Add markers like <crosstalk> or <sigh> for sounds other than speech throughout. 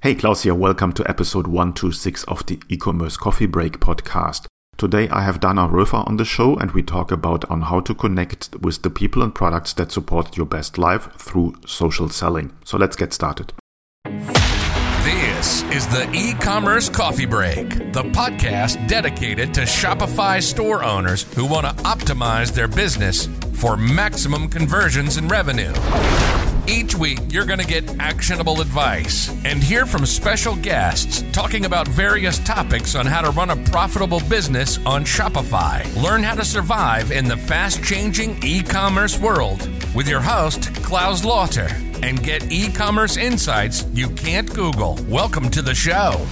Hey, Claus here. Welcome to episode 126 of the e-commerce coffee break podcast. Today I have Dana Röfer on the show and we talk about on how to connect with the people and products that support your best life through social selling. So let's get started. This is the e-commerce coffee break, the podcast dedicated to Shopify store owners who want to optimize their business for maximum conversions and revenue. Each week, you're going to get actionable advice and hear from special guests talking about various topics on how to run a profitable business on Shopify. Learn how to survive in the fast changing e commerce world with your host, Claus Lauter, and get e commerce insights you can't Google. Welcome to the show.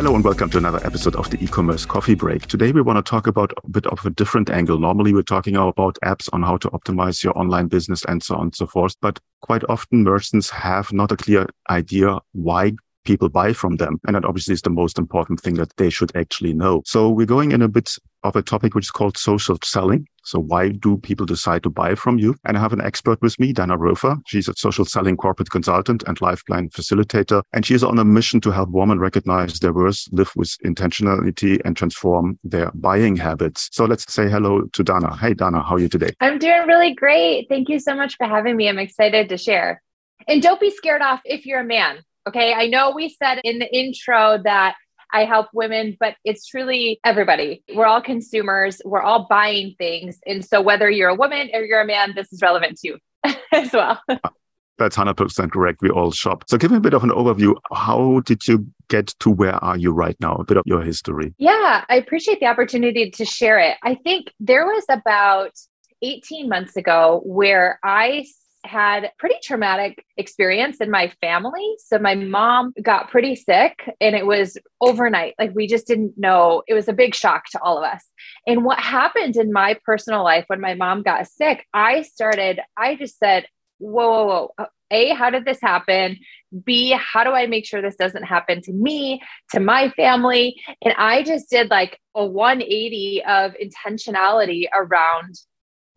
Hello and welcome to another episode of the e-commerce coffee break. Today we want to talk about a bit of a different angle. Normally we're talking about apps on how to optimize your online business and so on and so forth. But quite often merchants have not a clear idea why people buy from them. And that obviously is the most important thing that they should actually know. So we're going in a bit of a topic which is called social selling. So why do people decide to buy from you? And I have an expert with me, Dana Röfer. She's a social selling corporate consultant and lifeline facilitator. And she is on a mission to help women recognize their worth, live with intentionality and transform their buying habits. So let's say hello to Dana. Hey, Dana, how are you today? I'm doing really great. Thank you so much for having me. I'm excited to share. And don't be scared off if you're a man. Okay. I know we said in the intro that I help women, but it's truly everybody. We're all consumers, we're all buying things. And so whether you're a woman or you're a man, this is relevant to you <laughs> as well. That's 100% correct. We all shop. So give me a bit of an overview. How did you get to where are you right now? A bit of your history. Yeah, I appreciate the opportunity to share it. I think there was about 18 months ago where I had pretty traumatic experience in my family. So my mom got pretty sick and it was overnight. Like we just didn't know. It was a big shock to all of us. And what happened in my personal life when my mom got sick, I started, I just said, whoa, whoa, whoa. Uh, a, how did this happen? B, how do I make sure this doesn't happen to me, to my family? And I just did like a 180 of intentionality around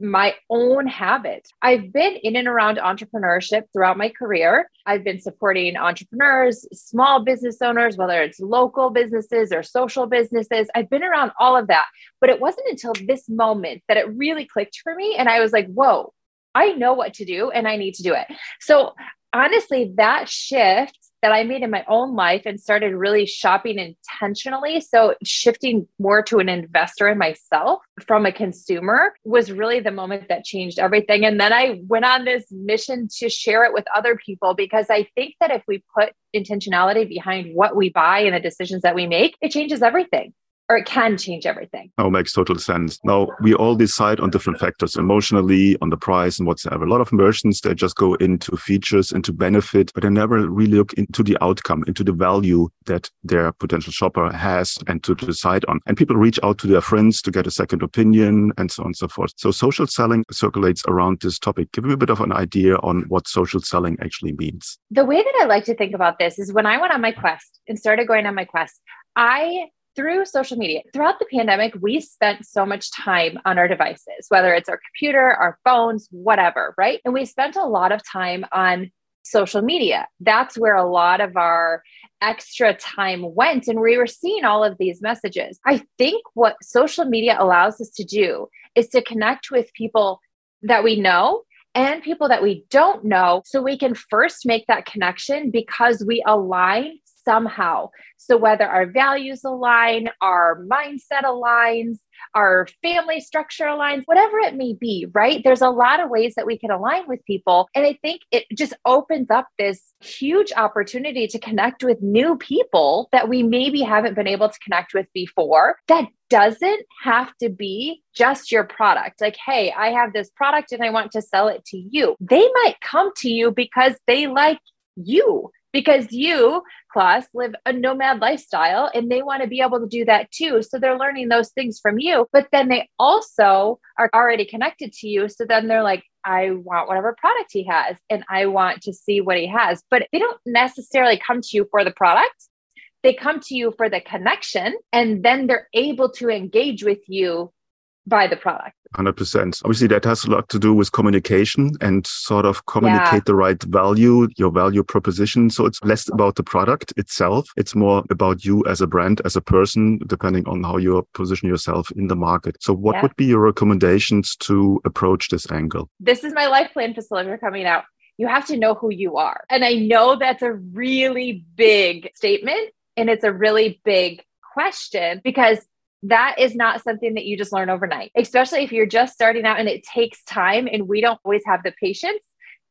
my own habits. I've been in and around entrepreneurship throughout my career. I've been supporting entrepreneurs, small business owners, whether it's local businesses or social businesses. I've been around all of that. But it wasn't until this moment that it really clicked for me. And I was like, whoa, I know what to do and I need to do it. So honestly, that shift that I made in my own life and started really shopping intentionally. So, shifting more to an investor in myself from a consumer was really the moment that changed everything. And then I went on this mission to share it with other people because I think that if we put intentionality behind what we buy and the decisions that we make, it changes everything or it can change everything. Oh, makes total sense. Now we all decide on different factors emotionally, on the price and whatsoever. A lot of merchants, they just go into features, into benefit, but they never really look into the outcome, into the value that their potential shopper has and to decide on. And people reach out to their friends to get a second opinion and so on and so forth. So social selling circulates around this topic. Give me a bit of an idea on what social selling actually means. The way that I like to think about this is when I went on my quest and started going on my quest, I through social media. Throughout the pandemic, we spent so much time on our devices, whether it's our computer, our phones, whatever, right? And we spent a lot of time on social media. That's where a lot of our extra time went. And we were seeing all of these messages. I think what social media allows us to do is to connect with people that we know and people that we don't know so we can first make that connection because we align somehow. So, whether our values align, our mindset aligns, our family structure aligns, whatever it may be, right? There's a lot of ways that we can align with people. And I think it just opens up this huge opportunity to connect with new people that we maybe haven't been able to connect with before. That doesn't have to be just your product. Like, hey, I have this product and I want to sell it to you. They might come to you because they like you because you, Claus, live a nomad lifestyle and they want to be able to do that too. So they're learning those things from you, but then they also are already connected to you. So then they're like, I want whatever product he has and I want to see what he has. But they don't necessarily come to you for the product. They come to you for the connection and then they're able to engage with you by the product. 100%. Obviously, that has a lot to do with communication and sort of communicate yeah. the right value, your value proposition. So it's less about the product itself. It's more about you as a brand, as a person, depending on how you position yourself in the market. So what yeah. would be your recommendations to approach this angle? This is my life plan for facilitator coming out. You have to know who you are. And I know that's a really big statement and it's a really big question because that is not something that you just learn overnight, especially if you're just starting out and it takes time and we don't always have the patience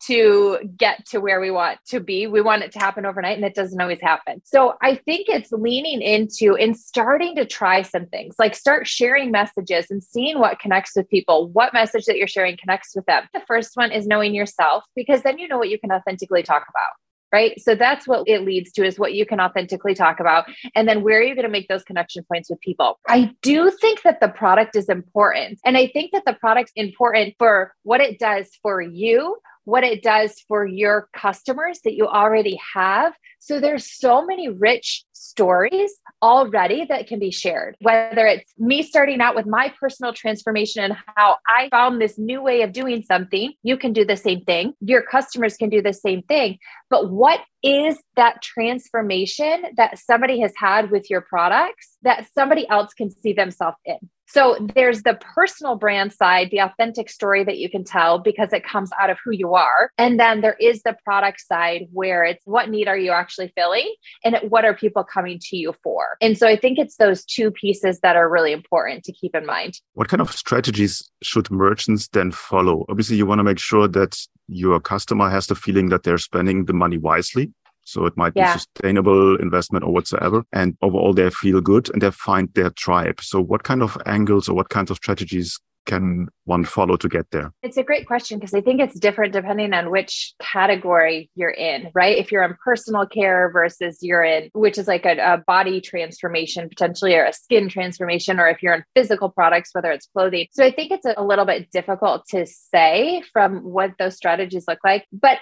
to get to where we want to be. We want it to happen overnight and it doesn't always happen. So I think it's leaning into and starting to try some things like start sharing messages and seeing what connects with people, what message that you're sharing connects with them. The first one is knowing yourself because then you know what you can authentically talk about right? So that's what it leads to is what you can authentically talk about. And then where are you going to make those connection points with people? I do think that the product is important. And I think that the product's important for what it does for you, what it does for your customers that you already have. So there's so many rich stories already that can be shared, whether it's me starting out with my personal transformation and how I found this new way of doing something. You can do the same thing. Your customers can do the same thing. But what is that transformation that somebody has had with your products that somebody else can see themselves in? So there's the personal brand side, the authentic story that you can tell because it comes out of who you are. And then there is the product side where it's what need are you actually filling and what are people coming to you for? And so I think it's those two pieces that are really important to keep in mind. What kind of strategies should merchants then follow? Obviously, you want to make sure that your customer has the feeling that they're spending the money wisely so it might yeah. be sustainable investment or whatsoever. And overall, they feel good and they find their tribe. So what kind of angles or what kinds of strategies can one follow to get there? It's a great question because I think it's different depending on which category you're in, right? If you're in personal care versus you're in, which is like a, a, body transformation potentially or a skin transformation, or if you're in physical products, whether it's clothing. So I think it's a, a little bit difficult to say from what those strategies look like. But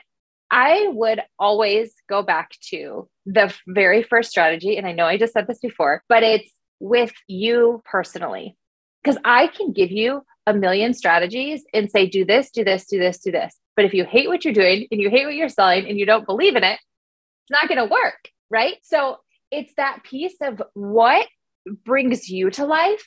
I would always go back to the very first strategy. And I know I just said this before, but it's with you personally. Because I can give you a million strategies and say, do this, do this, do this, do this. But if you hate what you're doing and you hate what you're selling and you don't believe in it, it's not going to work. Right. So it's that piece of what brings you to life.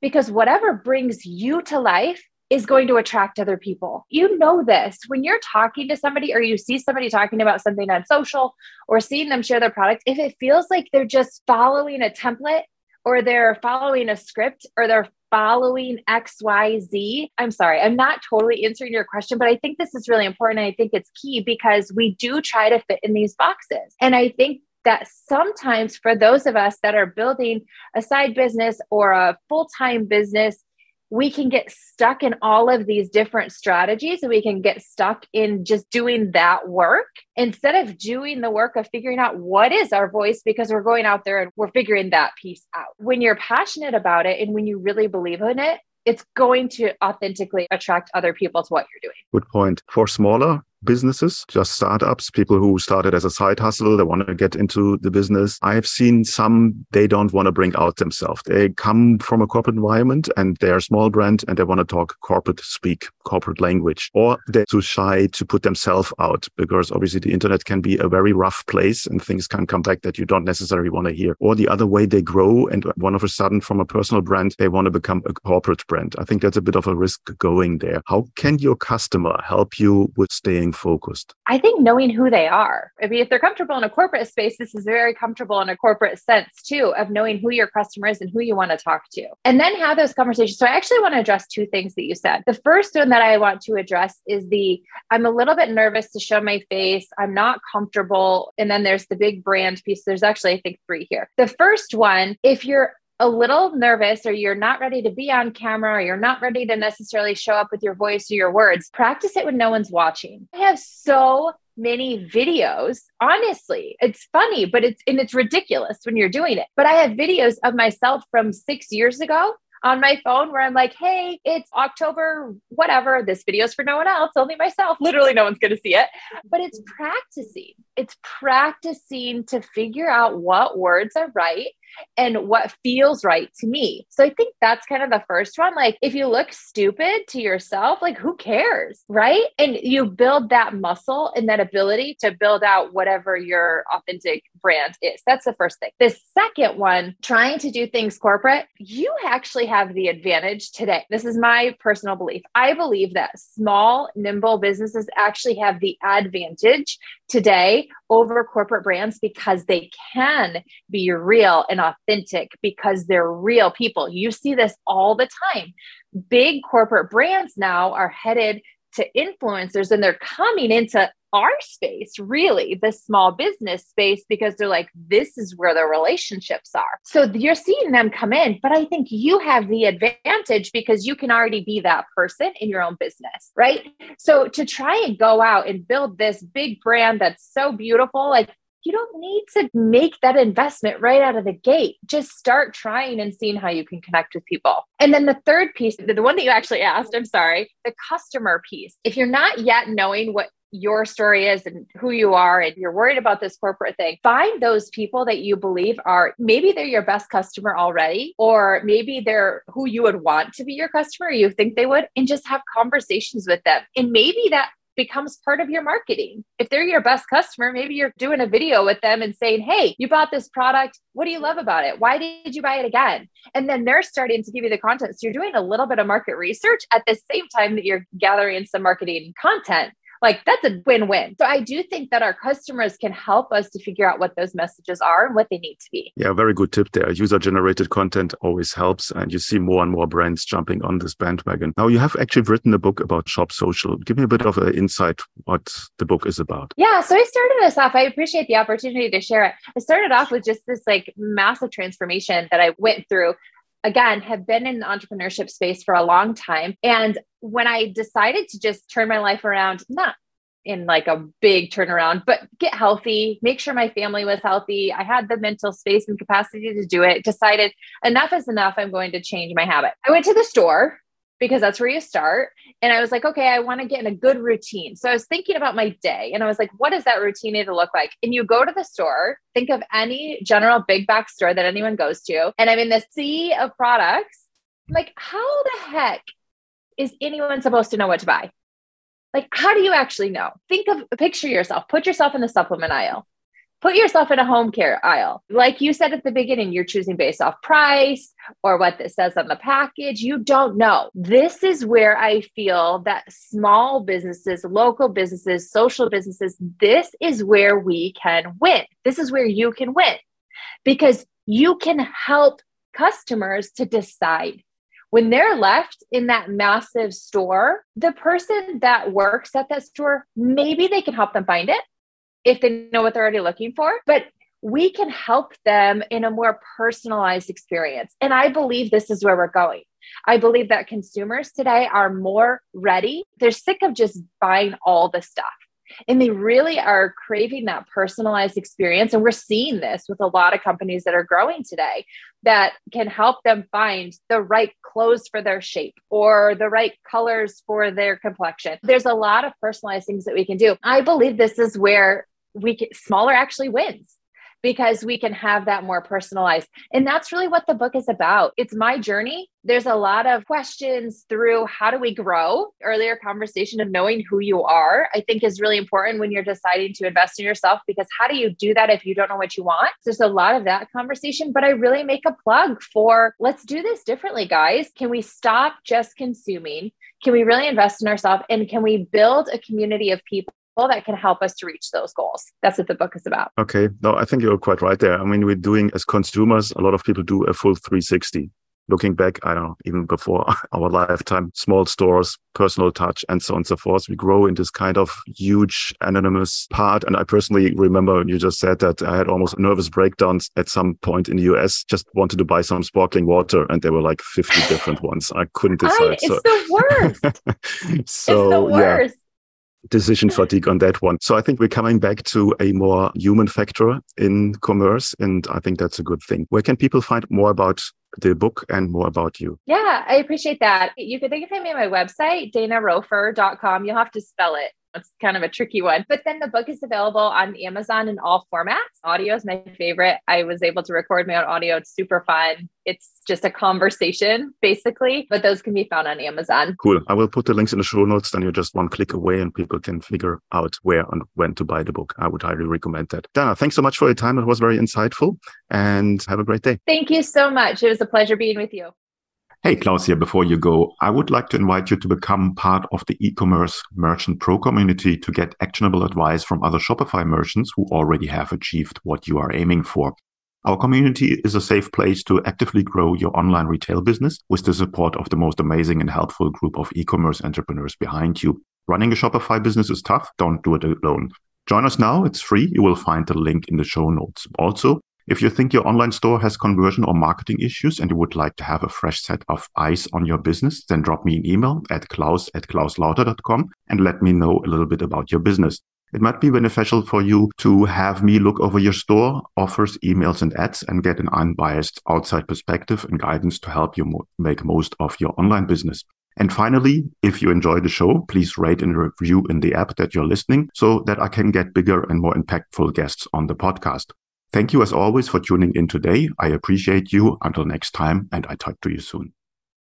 Because whatever brings you to life is going to attract other people. You know this when you're talking to somebody or you see somebody talking about something on social or seeing them share their product, if it feels like they're just following a template or they're following a script or they're following XYZ. I'm sorry, I'm not totally answering your question, but I think this is really important. I think it's key because we do try to fit in these boxes. And I think that sometimes for those of us that are building a side business or a full time business, we can get stuck in all of these different strategies and we can get stuck in just doing that work instead of doing the work of figuring out what is our voice because we're going out there and we're figuring that piece out. When you're passionate about it and when you really believe in it, it's going to authentically attract other people to what you're doing. Good point. For smaller businesses, just startups, people who started as a side hustle, they want to get into the business. I have seen some, they don't want to bring out themselves. They come from a corporate environment and they're a small brand and they want to talk corporate speak, corporate language, or they're too shy to put themselves out because obviously the internet can be a very rough place and things can come back that you don't necessarily want to hear. Or the other way they grow and one of a sudden from a personal brand, they want to become a corporate brand. I think that's a bit of a risk going there. How can your customer help you with staying focused? I think knowing who they are. I mean, if they're comfortable in a corporate space, this is very comfortable in a corporate sense too, of knowing who your customer is and who you want to talk to. And then have those conversations. So I actually want to address two things that you said. The first one that I want to address is the I'm a little bit nervous to show my face. I'm not comfortable. And then there's the big brand piece. There's actually, I think, three here. The first one, if you're a little nervous or you're not ready to be on camera or you're not ready to necessarily show up with your voice or your words, practice it when no one's watching. I have so many videos. Honestly, it's funny, but it's and it's ridiculous when you're doing it. But I have videos of myself from 6 years ago on my phone where I'm like, hey, it's October, whatever. This video is for no one else, only myself. <laughs> Literally, no one's going to see it. But it's practicing. It's practicing to figure out what words are right and what feels right to me. So I think that's kind of the first one. Like if you look stupid to yourself, like who cares? Right. And you build that muscle and that ability to build out whatever your authentic brand is. That's the first thing. The second one, trying to do things corporate, you actually have the advantage today. This is my personal belief. I believe that small, nimble businesses actually have the advantage today over corporate brands because they can be real and authentic because they're real people. You see this all the time. Big corporate brands now are headed to influencers and they're coming into our space, really, the small business space, because they're like, this is where the relationships are. So you're seeing them come in, but I think you have the advantage because you can already be that person in your own business, right? So to try and go out and build this big brand that's so beautiful, like you don't need to make that investment right out of the gate. Just start trying and seeing how you can connect with people. And then the third piece, the one that you actually asked, I'm sorry, the customer piece. If you're not yet knowing what your story is and who you are and you're worried about this corporate thing find those people that you believe are maybe they're your best customer already or maybe they're who you would want to be your customer you think they would and just have conversations with them and maybe that becomes part of your marketing. If they're your best customer, maybe you're doing a video with them and saying, Hey, you bought this product. What do you love about it? Why did you buy it again? And then they're starting to give you the content. So you're doing a little bit of market research at the same time that you're gathering some marketing content like that's a win win. So I do think that our customers can help us to figure out what those messages are and what they need to be. Yeah, very good tip there. User generated content always helps. And you see more and more brands jumping on this bandwagon. Now, you have actually written a book about Shop Social. Give me a bit of an insight what the book is about. Yeah. So I started this off. I appreciate the opportunity to share it. I started off with just this like massive transformation that I went through again have been in the entrepreneurship space for a long time. And when i decided to just turn my life around not in like a big turnaround but get healthy make sure my family was healthy i had the mental space and capacity to do it decided enough is enough i'm going to change my habit. I went to the store because that's where you start. And I was like, okay, I want to get in a good routine. So I was thinking about my day and I was like, what does that routine need to look like? And you go to the store, think of any general big box store that anyone goes to, and I'm in the sea of products. I'm like, how the heck is anyone supposed to know what to buy? Like, how do you actually know? Think of picture yourself, put yourself in the supplement aisle put yourself in a home care aisle. Like you said at the beginning, you're choosing based off price or what this says on the package. You don't know. This is where I feel that small businesses, local businesses, social businesses, this is where we can win. This is where you can win because you can help customers to decide. When they're left in that massive store, the person that works at that store, maybe they can help them find it if they know what they're already looking for. But we can help them in a more personalized experience. And I believe this is where we're going. I believe that consumers today are more ready. They're sick of just buying all the stuff. And they really are craving that personalized experience. And we're seeing this with a lot of companies that are growing today that can help them find the right clothes for their shape or the right colors for their complexion. There's a lot of personalized things that we can do. I believe this is where we smaller actually wins because we can have that more personalized. And that's really what the book is about. It's my journey. There's a lot of questions through how do we grow? Earlier conversation of knowing who you are, I think is really important when you're deciding to invest in yourself because how do you do that if you don't know what you want? There's a lot of that conversation, but I really make a plug for let's do this differently, guys. Can we stop just consuming? Can we really invest in ourselves? And can we build a community of people that can help us to reach those goals. That's what the book is about. Okay. No, I think you're quite right there. I mean, we're doing as consumers, a lot of people do a full 360. Looking back, I don't know, even before <laughs> our lifetime, small stores, personal touch, and so on and so forth. We grow in this kind of huge anonymous part. And I personally remember you just said that I had almost nervous breakdowns at some point in the US, just wanted to buy some sparkling water, and there were like 50 different ones. I couldn't decide. I, it's so. the worst. so, <laughs> it's the worst. Yeah decision fatigue on that one. So I think we're coming back to a more human factor in commerce. And I think that's a good thing. Where can people find more about the book and more about you? Yeah, I appreciate that. You can, they can find me on my website, danarofer.com. You'll have to spell it It's kind of a tricky one. But then the book is available on Amazon in all formats. Audio is my favorite. I was able to record my own audio. It's super fun. It's just a conversation, basically, but those can be found on Amazon. Cool. I will put the links in the show notes. Then you're just one click away and people can figure out where and when to buy the book. I would highly recommend that. Dana, thanks so much for your time. It was very insightful and have a great day. Thank you so much. It was a pleasure being with you. Hey, Claus here. Before you go, I would like to invite you to become part of the e-commerce merchant pro community to get actionable advice from other Shopify merchants who already have achieved what you are aiming for. Our community is a safe place to actively grow your online retail business with the support of the most amazing and helpful group of e-commerce entrepreneurs behind you. Running a Shopify business is tough. Don't do it alone. Join us now. It's free. You will find the link in the show notes. Also, if you think your online store has conversion or marketing issues and you would like to have a fresh set of eyes on your business, then drop me an email at claus at clauslauter.com and let me know a little bit about your business. It might be beneficial for you to have me look over your store, offers, emails, and ads and get an unbiased outside perspective and guidance to help you mo- make most of your online business. And finally, if you enjoy the show, please rate and review in the app that you're listening so that I can get bigger and more impactful guests on the podcast. Thank you as always for tuning in today. I appreciate you. Until next time, and I talk to you soon.